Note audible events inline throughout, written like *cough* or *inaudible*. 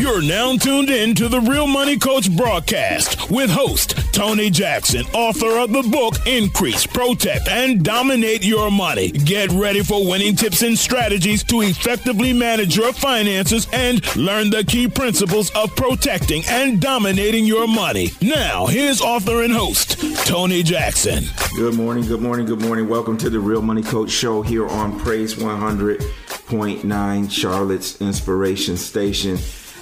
You're now tuned in to the Real Money Coach broadcast with host Tony Jackson, author of the book Increase, Protect, and Dominate Your Money. Get ready for winning tips and strategies to effectively manage your finances and learn the key principles of protecting and dominating your money. Now, here's author and host Tony Jackson. Good morning, good morning, good morning. Welcome to the Real Money Coach show here on Praise 100.9 Charlotte's Inspiration Station.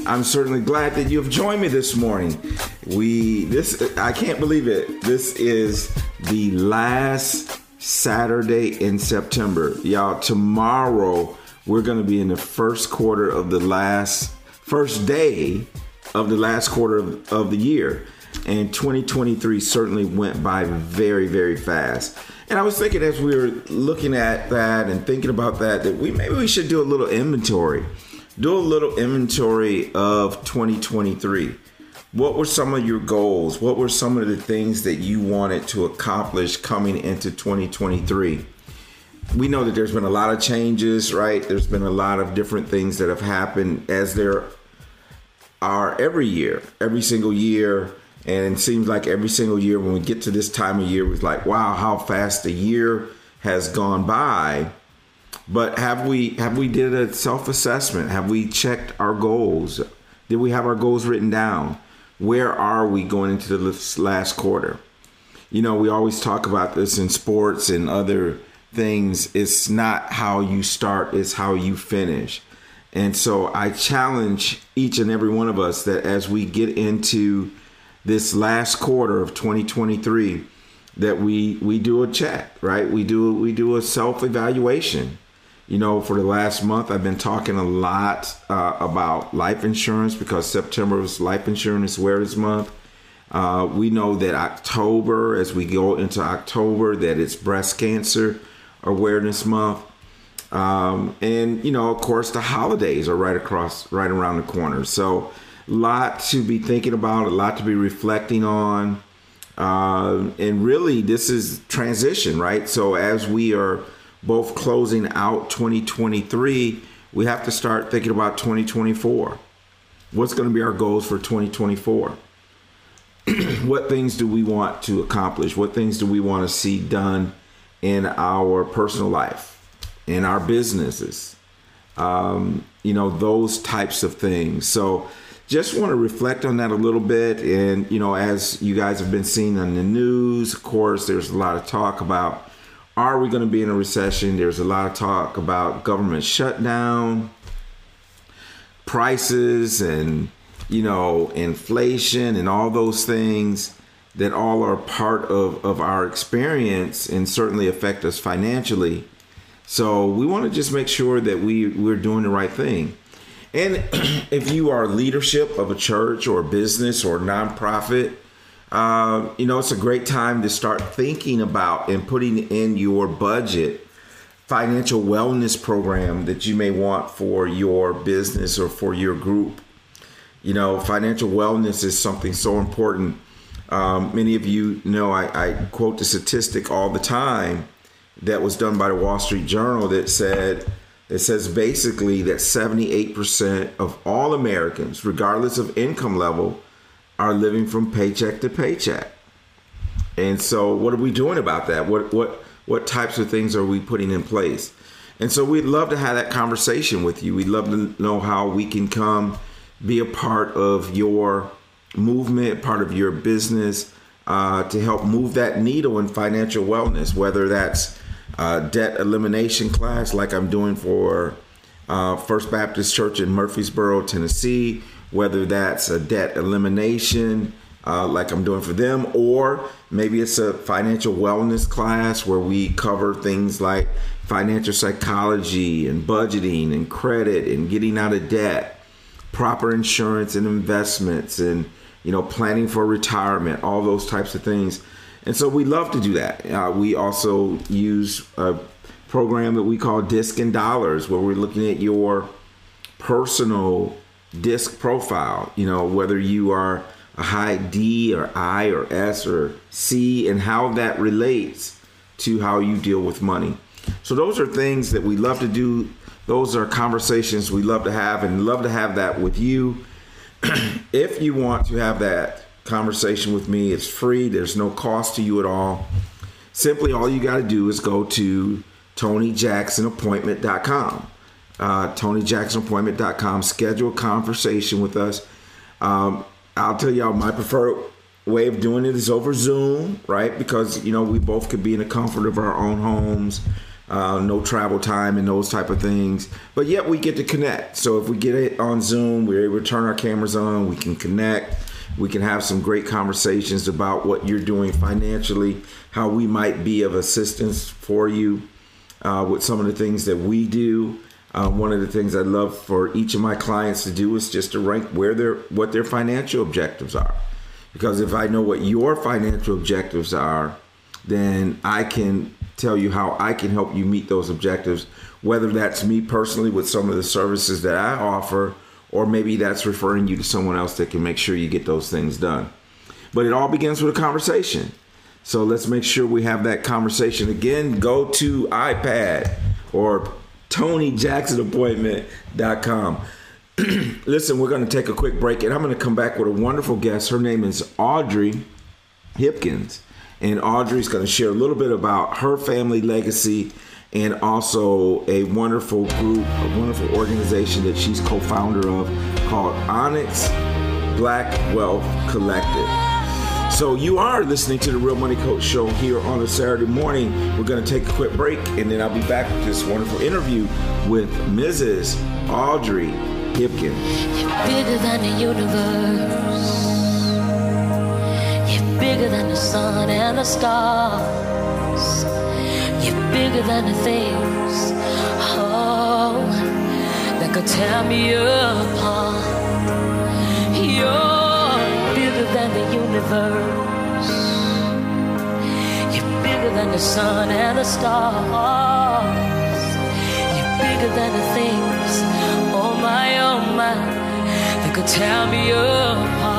I'm certainly glad that you've joined me this morning. We this I can't believe it. This is the last Saturday in September. Y'all, tomorrow we're going to be in the first quarter of the last first day of the last quarter of, of the year. And 2023 certainly went by very, very fast. And I was thinking as we were looking at that and thinking about that, that we maybe we should do a little inventory do a little inventory of 2023. What were some of your goals? What were some of the things that you wanted to accomplish coming into 2023? We know that there's been a lot of changes, right? There's been a lot of different things that have happened as there are every year, every single year. And it seems like every single year when we get to this time of year, it's like, wow, how fast the year has gone by. But have we have we did a self assessment? Have we checked our goals? Did we have our goals written down? Where are we going into the last quarter? You know, we always talk about this in sports and other things. It's not how you start, it's how you finish. And so I challenge each and every one of us that as we get into this last quarter of 2023 that we we do a check, right? We do we do a self-evaluation you know, for the last month, I've been talking a lot uh, about life insurance because September is Life Insurance Awareness Month. Uh, we know that October, as we go into October, that it's Breast Cancer Awareness Month. Um, and you know, of course, the holidays are right across, right around the corner. So, a lot to be thinking about, a lot to be reflecting on, uh, and really, this is transition, right? So, as we are both closing out 2023, we have to start thinking about 2024. What's going to be our goals for 2024? *clears throat* what things do we want to accomplish? What things do we want to see done in our personal life, in our businesses? Um, you know, those types of things. So, just want to reflect on that a little bit. And, you know, as you guys have been seeing on the news, of course, there's a lot of talk about are we going to be in a recession? There's a lot of talk about government shutdown, prices, and you know, inflation, and all those things that all are part of, of our experience and certainly affect us financially. So we want to just make sure that we, we're doing the right thing. And *clears throat* if you are leadership of a church or a business or nonprofit, uh, you know, it's a great time to start thinking about and putting in your budget financial wellness program that you may want for your business or for your group. You know, financial wellness is something so important. Um, many of you know I, I quote the statistic all the time that was done by the Wall Street Journal that said it says basically that 78% of all Americans, regardless of income level, are living from paycheck to paycheck. And so what are we doing about that? What what what types of things are we putting in place? And so we'd love to have that conversation with you. We'd love to know how we can come be a part of your movement, part of your business, uh, to help move that needle in financial wellness, whether that's debt elimination class like I'm doing for uh, First Baptist Church in Murfreesboro, Tennessee, whether that's a debt elimination, uh, like I'm doing for them, or maybe it's a financial wellness class where we cover things like financial psychology and budgeting and credit and getting out of debt, proper insurance and investments, and you know planning for retirement, all those types of things. And so we love to do that. Uh, we also use a program that we call Disc and Dollars, where we're looking at your personal disc profile, you know, whether you are a high D or I or S or C and how that relates to how you deal with money. So those are things that we love to do. Those are conversations we love to have and love to have that with you. *clears throat* if you want to have that conversation with me, it's free. There's no cost to you at all. Simply, all you got to do is go to TonyJacksonAppointment.com. Uh, TonyJacksonAppointment.com. Schedule a conversation with us. Um, I'll tell y'all my preferred way of doing it is over Zoom, right? Because you know we both could be in the comfort of our own homes, uh, no travel time and those type of things. But yet we get to connect. So if we get it on Zoom, we're able to turn our cameras on. We can connect. We can have some great conversations about what you're doing financially, how we might be of assistance for you uh, with some of the things that we do. Uh, one of the things I love for each of my clients to do is just to rank where their what their financial objectives are. Because if I know what your financial objectives are, then I can tell you how I can help you meet those objectives, whether that's me personally with some of the services that I offer, or maybe that's referring you to someone else that can make sure you get those things done. But it all begins with a conversation. So let's make sure we have that conversation. Again, go to iPad or TonyJacksonAppointment.com. *clears throat* Listen, we're going to take a quick break and I'm going to come back with a wonderful guest. Her name is Audrey Hipkins. And Audrey's going to share a little bit about her family legacy and also a wonderful group, a wonderful organization that she's co founder of called Onyx Black Wealth Collective. So you are listening to the Real Money Coach Show here on a Saturday morning. We're going to take a quick break, and then I'll be back with this wonderful interview with Mrs. Audrey Hipkins. You're bigger than the universe. You're bigger than the sun and the stars. You're bigger than the things, oh, that could tear me apart. You're universe. You're bigger than the sun and the stars. You're bigger than the things, oh my, oh my, that could tear me apart.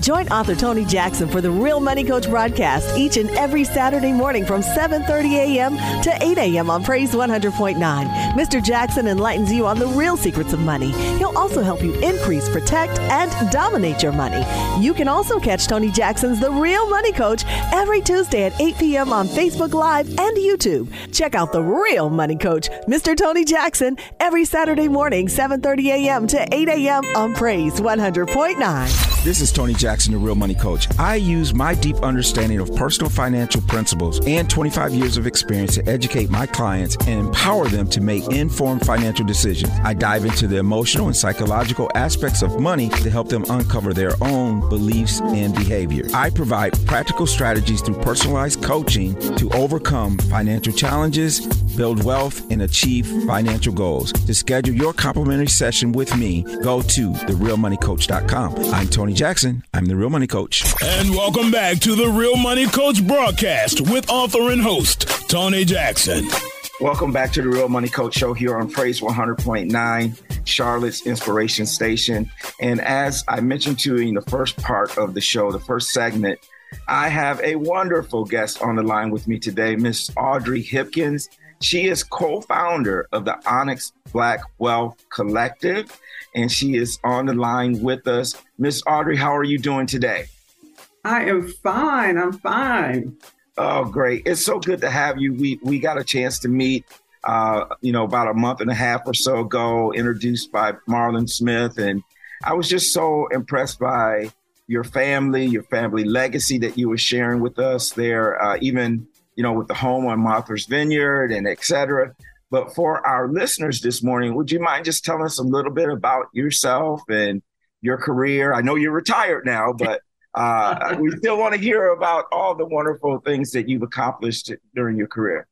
Join author Tony Jackson for the Real Money Coach broadcast each and every Saturday morning from 7:30 a.m. to 8 a.m. on Praise 100.9. Mr. Jackson enlightens you on the real secrets of money. He'll also help you increase, protect, and dominate your money. You can also catch Tony Jackson's The Real Money Coach every Tuesday at 8 p.m. on Facebook Live and YouTube. Check out The Real Money Coach, Mr. Tony Jackson, every Saturday morning, 7:30 a.m. to 8 a.m. on Praise 100.9. This is Tony Jackson, the Real Money Coach. I use my deep understanding of personal financial principles and 25 years of experience to educate my clients and empower them to make informed financial decisions. I dive into the emotional and psychological aspects of money to help them uncover their own beliefs and behavior. I provide practical strategies through personalized coaching to overcome financial challenges, build wealth, and achieve financial goals. To schedule your complimentary session with me, go to therealmoneycoach.com. I'm Tony Jackson. I'm the Real Money Coach. And welcome back to the Real Money Coach broadcast with author and host, Tony Jackson. Welcome back to the Real Money Coach Show here on Praise 100.9, Charlotte's Inspiration Station. And as I mentioned to you in the first part of the show, the first segment, I have a wonderful guest on the line with me today, Miss Audrey Hipkins. She is co founder of the Onyx Black Wealth Collective, and she is on the line with us. Miss Audrey, how are you doing today? I am fine. I'm fine. Oh, great. It's so good to have you. We, we got a chance to meet, uh, you know, about a month and a half or so ago, introduced by Marlon Smith. And I was just so impressed by your family, your family legacy that you were sharing with us there, uh, even you know, with the home on Martha's Vineyard and et cetera. But for our listeners this morning, would you mind just telling us a little bit about yourself and your career? I know you're retired now, but uh, *laughs* we still want to hear about all the wonderful things that you've accomplished during your career.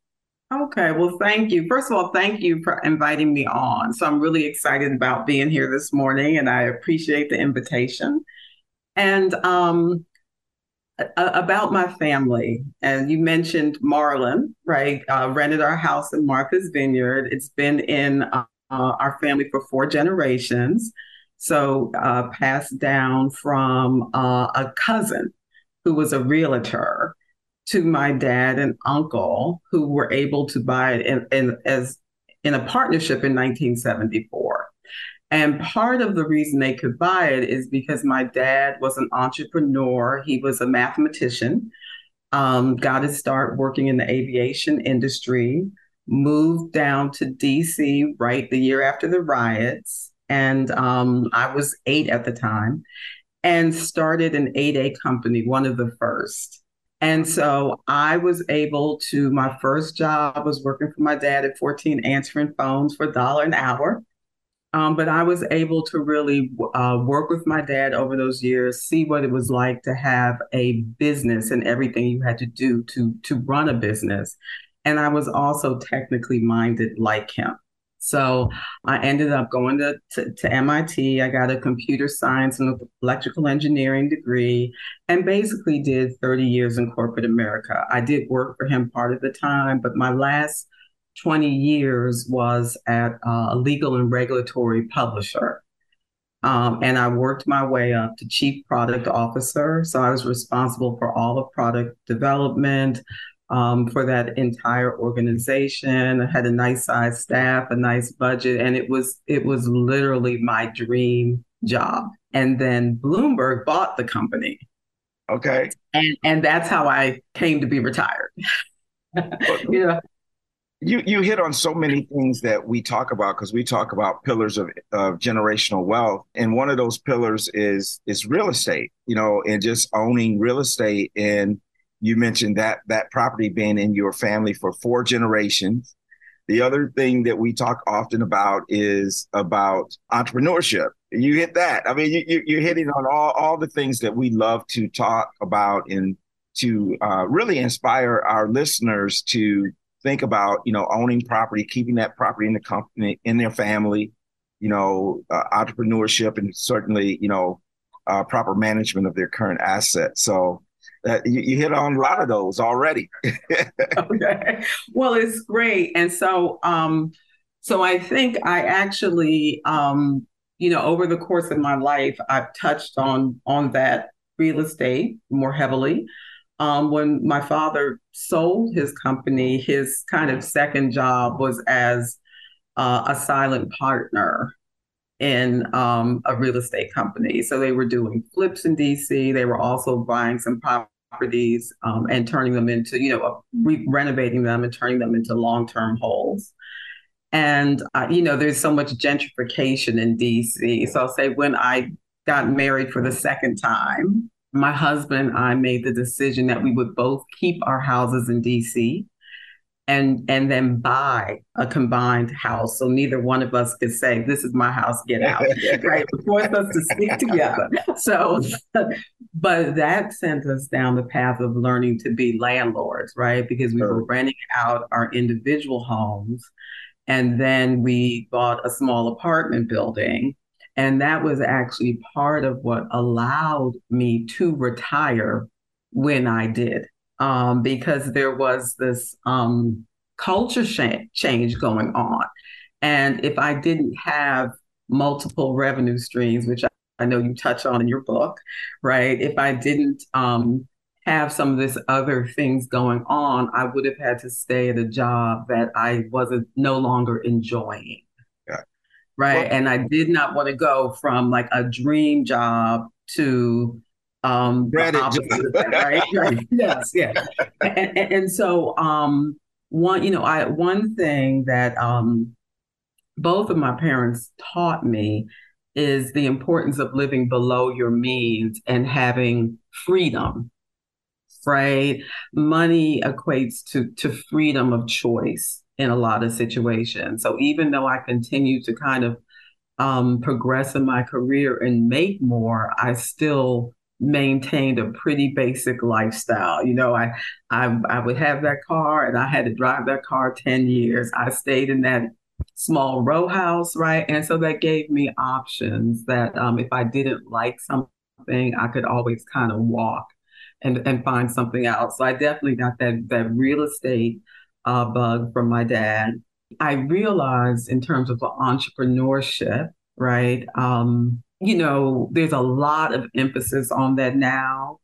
Okay, well, thank you. First of all, thank you for inviting me on. So I'm really excited about being here this morning, and I appreciate the invitation. And um, about my family, and you mentioned Marlon, right? Uh, rented our house in Martha's Vineyard. It's been in uh, our family for four generations. So, uh, passed down from uh, a cousin who was a realtor to my dad and uncle who were able to buy it in, in as in a partnership in 1974. And part of the reason they could buy it is because my dad was an entrepreneur. He was a mathematician, um, got his start working in the aviation industry, moved down to DC right the year after the riots. And um, I was eight at the time and started an 8A company, one of the first. And so I was able to, my first job was working for my dad at 14, answering phones for a dollar an hour. Um, but I was able to really uh, work with my dad over those years, see what it was like to have a business and everything you had to do to to run a business. And I was also technically minded like him. So I ended up going to, to, to, MIT. I got a computer science and electrical engineering degree and basically did 30 years in corporate America. I did work for him part of the time, but my last 20 years was at uh, a legal and regulatory publisher. Um, and I worked my way up to chief product officer. So I was responsible for all of product development um, for that entire organization. I had a nice sized staff, a nice budget, and it was it was literally my dream job. And then Bloomberg bought the company. Okay. And and that's how I came to be retired. *laughs* you know, you you hit on so many things that we talk about because we talk about pillars of, of generational wealth. And one of those pillars is is real estate you know and just owning real estate. And you mentioned that that property being in your family for four generations. The other thing that we talk often about is about entrepreneurship. You hit that. I mean you, you're hitting on all, all the things that we love to talk about and to uh, really inspire our listeners to think about you know owning property, keeping that property in the company, in their family, you know, uh, entrepreneurship, and certainly you know uh, proper management of their current assets. So. Uh, you, you, hit on a lot of those already. *laughs* okay. Well, it's great. And so, um, so I think I actually, um, you know, over the course of my life, I've touched on on that real estate more heavily. Um, when my father sold his company, his kind of second job was as uh, a silent partner in um, a real estate company. So they were doing flips in DC. They were also buying some properties um, and turning them into, you know, re- renovating them and turning them into long term holds. And, uh, you know, there's so much gentrification in DC. So I'll say when I got married for the second time, my husband and I made the decision that we would both keep our houses in DC and and then buy a combined house. So neither one of us could say, "This is my house, get out." *laughs* right? Forced us to stick together. So, *laughs* but that sent us down the path of learning to be landlords, right? Because we were renting out our individual homes, and then we bought a small apartment building. And that was actually part of what allowed me to retire when I did um, because there was this um, culture sh- change going on. And if I didn't have multiple revenue streams, which I, know you touch on in your book, right? If I didn't um, have some of this other things going on, I would have had to stay at a job that I wasn't no longer enjoying. Right. Well, and I did not want to go from like a dream job to um opposite, right? *laughs* right. Yes yeah. And, and, and, so um one you know i one thing that um both of my parents taught me is the importance of living below your means and having freedom right? Money equates to to freedom of choice in a lot of situations so even though i continue to kind of um, progress in my career and make more i still maintained a pretty basic lifestyle. You know, I, I I would have that car and I had to drive that car 10 years. I stayed in that small row house, right? And so that gave me options that um, if I didn't like something, I could always kind of walk and, and find something else. So I definitely got that that real estate uh, bug from my dad. I realized in terms of entrepreneurship, right? Um, you know, there's a lot of emphasis on that now.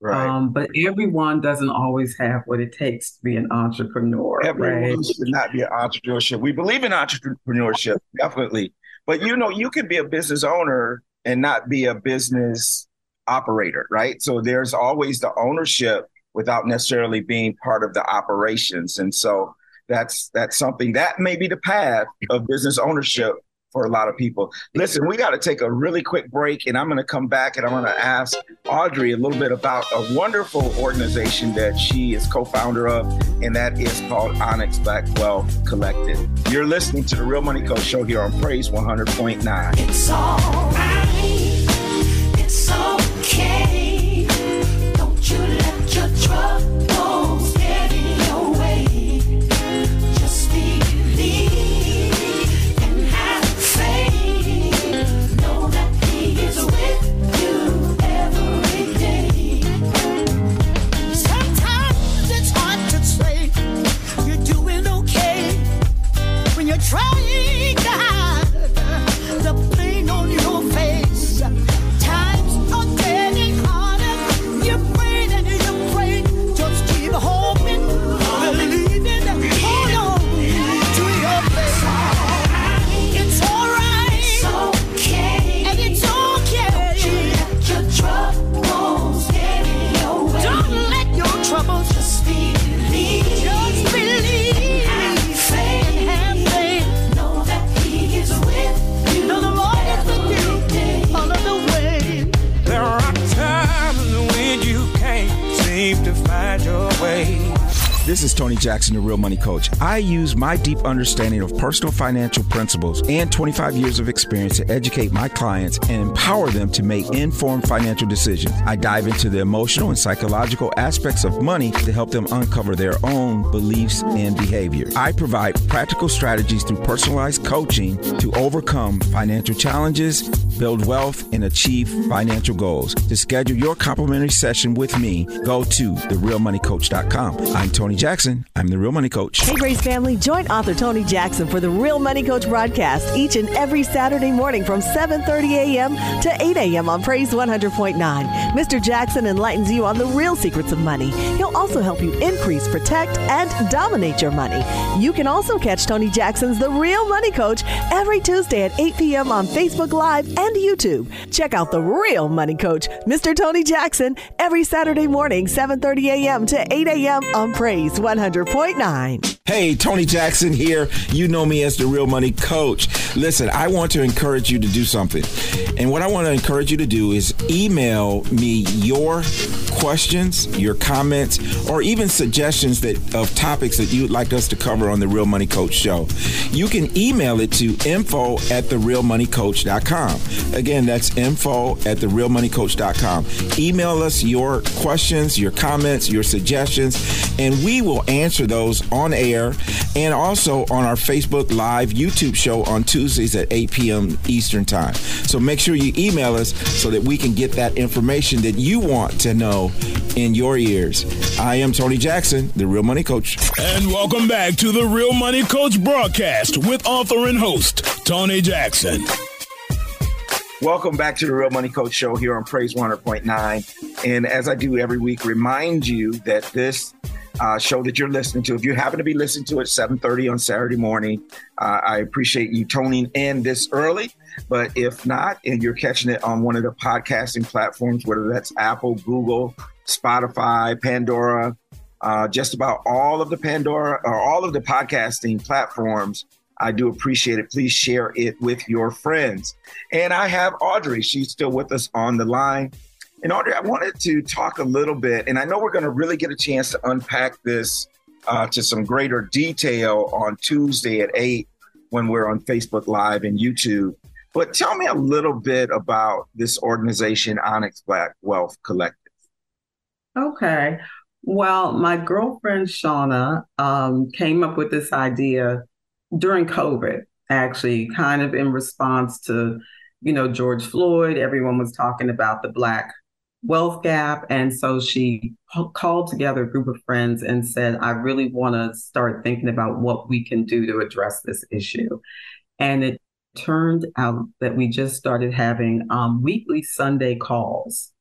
Right. Um, but everyone doesn't always have what it takes to be an entrepreneur. Everyone right? should not be an entrepreneurship. We believe in entrepreneurship, definitely. But you know, you can be a business owner and not be a business operator, right? So there's always the ownership without necessarily being part of the operations. And so that's that's something that may be the path of business ownership for a lot of people. Listen, we got to take a really quick break, and I'm going to come back and I'm going to ask Audrey a little bit about a wonderful organization that she is co founder of, and that is called Onyx Wealth Collective. You're listening to the Real Money Coach Show here on Praise 100.9. Jackson, Real Money Coach. I use my deep understanding of personal financial principles and 25 years of experience to educate my clients and empower them to make informed financial decisions. I dive into the emotional and psychological aspects of money to help them uncover their own beliefs and behavior. I provide practical strategies through personalized coaching to overcome financial challenges, build wealth, and achieve financial goals. To schedule your complimentary session with me, go to therealmoneycoach.com. I'm Tony Jackson. I'm the Real Money Coach. Hey, Grace family, join author Tony Jackson for the Real Money Coach broadcast each and every Saturday morning from 7:30 a.m. to 8 a.m. on Praise 100.9. Mr. Jackson enlightens you on the real secrets of money. He'll also help you increase, protect, and dominate your money. You can also catch Tony Jackson's The Real Money Coach every Tuesday at 8 p.m. on Facebook Live and YouTube. Check out The Real Money Coach, Mr. Tony Jackson, every Saturday morning, 7:30 a.m. to 8 a.m. on Praise 100.9. Hey, Tony Jackson here. You know me as the Real Money Coach. Listen, I want to encourage you to do something. And what I want to encourage you to do is email me your questions, your comments, or even suggestions that of topics that you would like us to cover on the Real Money Coach show. You can email it to info at therealmoneycoach.com. Again, that's info at therealmoneycoach.com. Email us your questions, your comments, your suggestions, and we will answer those on air and also on our Facebook Live YouTube show on Tuesdays at 8 p.m. Eastern Time. So make sure you email us so that we can get that information that you want to know in your ears. I am Tony Jackson, the Real Money Coach. And welcome back to the Real Money Coach broadcast with author and host, Tony Jackson. Welcome back to the Real Money Coach Show here on Praise 100.9. And as I do every week, remind you that this uh, show that you're listening to, if you happen to be listening to it 7.30 on Saturday morning, uh, I appreciate you tuning in this early. But if not, and you're catching it on one of the podcasting platforms, whether that's Apple, Google, Spotify, Pandora, uh, just about all of the Pandora or all of the podcasting platforms, I do appreciate it. Please share it with your friends. And I have Audrey. She's still with us on the line. And Audrey, I wanted to talk a little bit, and I know we're going to really get a chance to unpack this uh, to some greater detail on Tuesday at 8 when we're on Facebook Live and YouTube. But tell me a little bit about this organization, Onyx Black Wealth Collective. Okay. Well, my girlfriend Shauna um, came up with this idea during COVID, actually, kind of in response to, you know, George Floyd. Everyone was talking about the Black wealth gap. And so she called together a group of friends and said, I really want to start thinking about what we can do to address this issue. And it turned out that we just started having um, weekly Sunday calls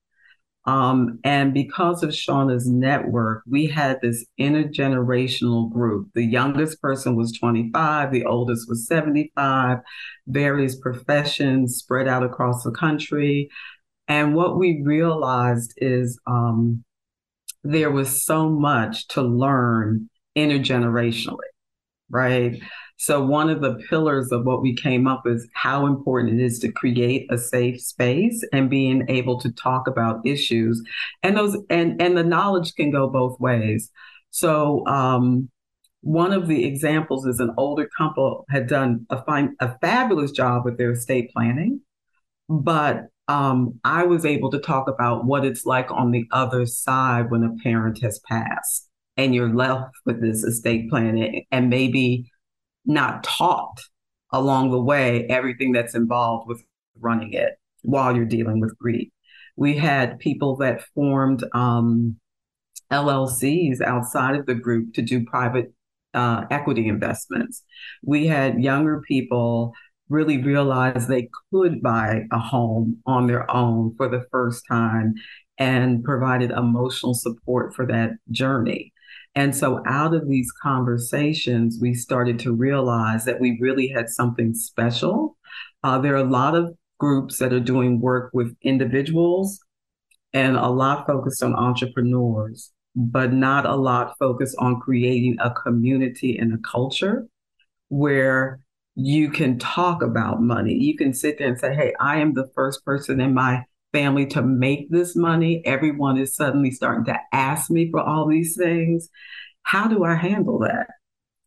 um, and because of Shauna's network, we had this intergenerational group. The youngest person was 25, the oldest was 75, various professions spread out across the country. And what we realized is um, there was so much to learn intergenerationally, right? So one of the pillars of what we came up is how important it is to create a safe space and being able to talk about issues. And those and and the knowledge can go both ways. So um, one of the examples is an older couple had done a fine a fabulous job with their estate planning, but um, I was able to talk about what it's like on the other side when a parent has passed and you're left with this estate planning and maybe not taught along the way everything that's involved with running it while you're dealing with grief. We had people that formed um, LLCs outside of the group to do private uh, equity investments. We had younger people really realize they could buy a home on their own for the first time and provided emotional support for that journey. And so, out of these conversations, we started to realize that we really had something special. Uh, there are a lot of groups that are doing work with individuals and a lot focused on entrepreneurs, but not a lot focused on creating a community and a culture where you can talk about money. You can sit there and say, Hey, I am the first person in my family to make this money. Everyone is suddenly starting to ask me for all these things. How do I handle that?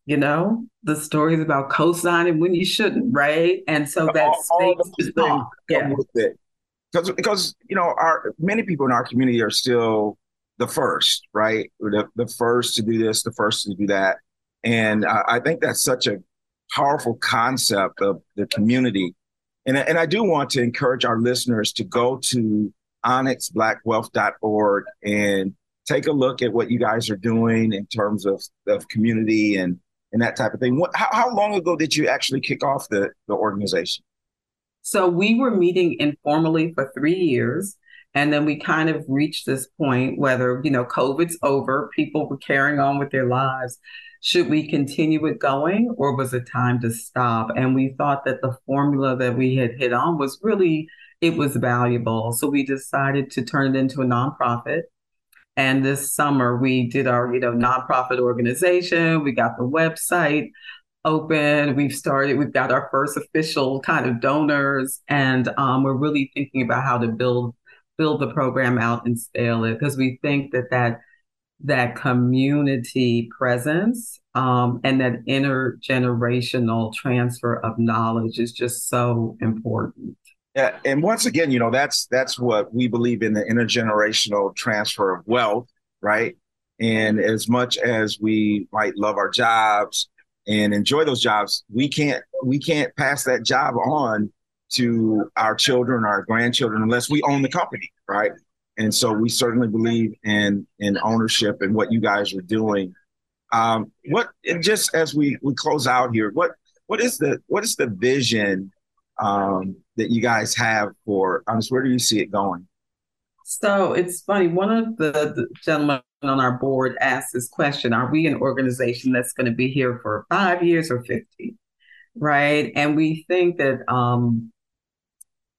You know, the stories about co-signing when you shouldn't, right? And so that all, space all yeah. Because because you know, our many people in our community are still the first, right? The, the first to do this, the first to do that. And uh, I think that's such a powerful concept of the community and, and I do want to encourage our listeners to go to onyxblackwealth.org and take a look at what you guys are doing in terms of, of community and and that type of thing. What, how, how long ago did you actually kick off the, the organization? So we were meeting informally for three years. And then we kind of reached this point whether, you know, COVID's over, people were carrying on with their lives. Should we continue it going or was it time to stop? And we thought that the formula that we had hit on was really, it was valuable. So we decided to turn it into a nonprofit. And this summer we did our, you know, nonprofit organization. We got the website open. We've started, we've got our first official kind of donors, and um, we're really thinking about how to build build the program out and scale it because we think that that that community presence um, and that intergenerational transfer of knowledge is just so important. Yeah, and once again, you know, that's that's what we believe in the intergenerational transfer of wealth, right? And as much as we might love our jobs and enjoy those jobs, we can't we can't pass that job on to our children, our grandchildren, unless we own the company, right? And so we certainly believe in in ownership and what you guys are doing. Um, what just as we we close out here, what what is the what is the vision um, that you guys have for um, where do you see it going? So it's funny. One of the, the, gentlemen on our board asked this question: Are we an organization that's going to be here for five years or fifty? Right, and we think that um,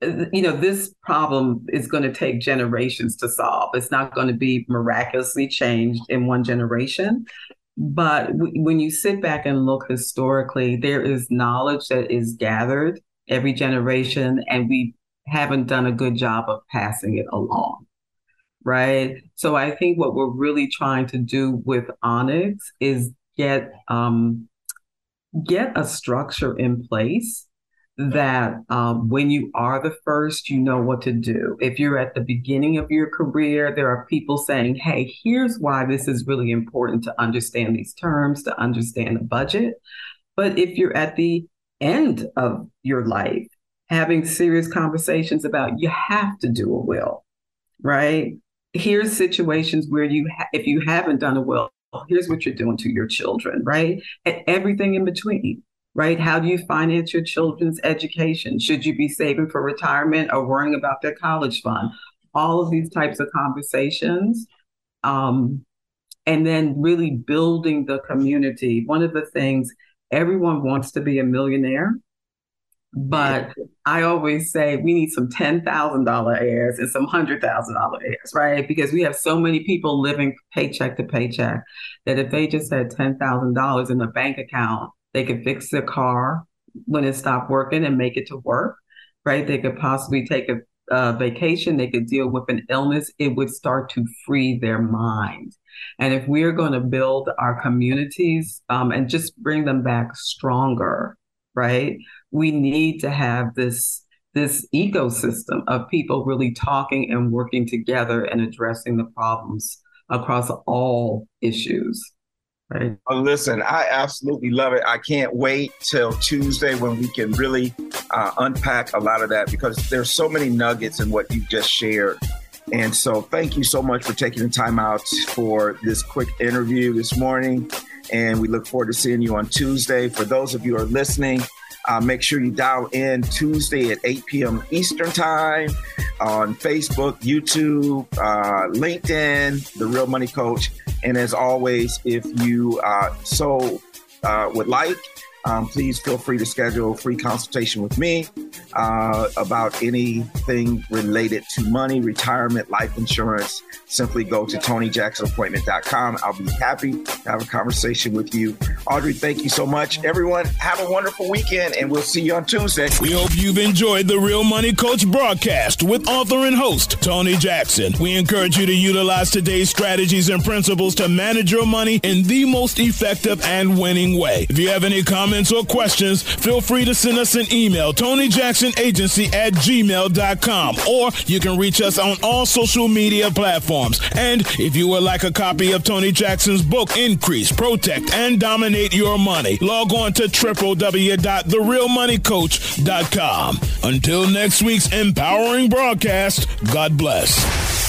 you know this problem is going to take generations to solve. It's not going to be miraculously changed in one generation. But w- when you sit back and look historically, there is knowledge that is gathered every generation, and we haven't done a good job of passing it along. Right. So I think what we're really trying to do with Onyx is get um, get a structure in place that um, when you are the first, you know what to do. If you're at the beginning of your career, there are people saying, hey, here's why this is really important to understand these terms, to understand the budget. But if you're at the end of your life, having serious conversations about you have to do a will, right? Here's situations where you, ha- if you haven't done a will, here's what you're doing to your children, right? And everything in between, right? How do you finance your children's education? Should you be saving for retirement or worrying about their college fund? All of these types of conversations. Um, and then really building the community. One of the things everyone wants to be a millionaire. But I always say we need some $10,000 heirs and some $100,000 heirs, right? Because we have so many people living paycheck to paycheck that if they just had $10,000 in a bank account, they could fix their car when it stopped working and make it to work, right? They could possibly take a uh, vacation, they could deal with an illness, it would start to free their mind. And if we're going to build our communities um, and just bring them back stronger, right? We need to have this this ecosystem of people really talking and working together and addressing the problems across all issues. Right. Listen, I absolutely love it. I can't wait till Tuesday when we can really uh, unpack a lot of that because there's so many nuggets in what you just shared. And so, thank you so much for taking the time out for this quick interview this morning. And we look forward to seeing you on Tuesday. For those of you who are listening, uh, make sure you dial in Tuesday at 8 p.m. Eastern Time on Facebook, YouTube, uh, LinkedIn, The Real Money Coach. And as always, if you uh, so uh, would like, um, please feel free to schedule a free consultation with me uh, about anything related to money, retirement, life insurance. Simply go to TonyJacksonAppointment.com. I'll be happy to have a conversation with you. Audrey, thank you so much. Everyone, have a wonderful weekend, and we'll see you on Tuesday. We hope you've enjoyed the Real Money Coach broadcast with author and host Tony Jackson. We encourage you to utilize today's strategies and principles to manage your money in the most effective and winning way. If you have any comments, comments, or questions, feel free to send us an email, TonyJacksonAgency at gmail.com, or you can reach us on all social media platforms. And if you would like a copy of Tony Jackson's book, Increase, Protect, and Dominate Your Money, log on to www.therealmoneycoach.com. Until next week's empowering broadcast, God bless.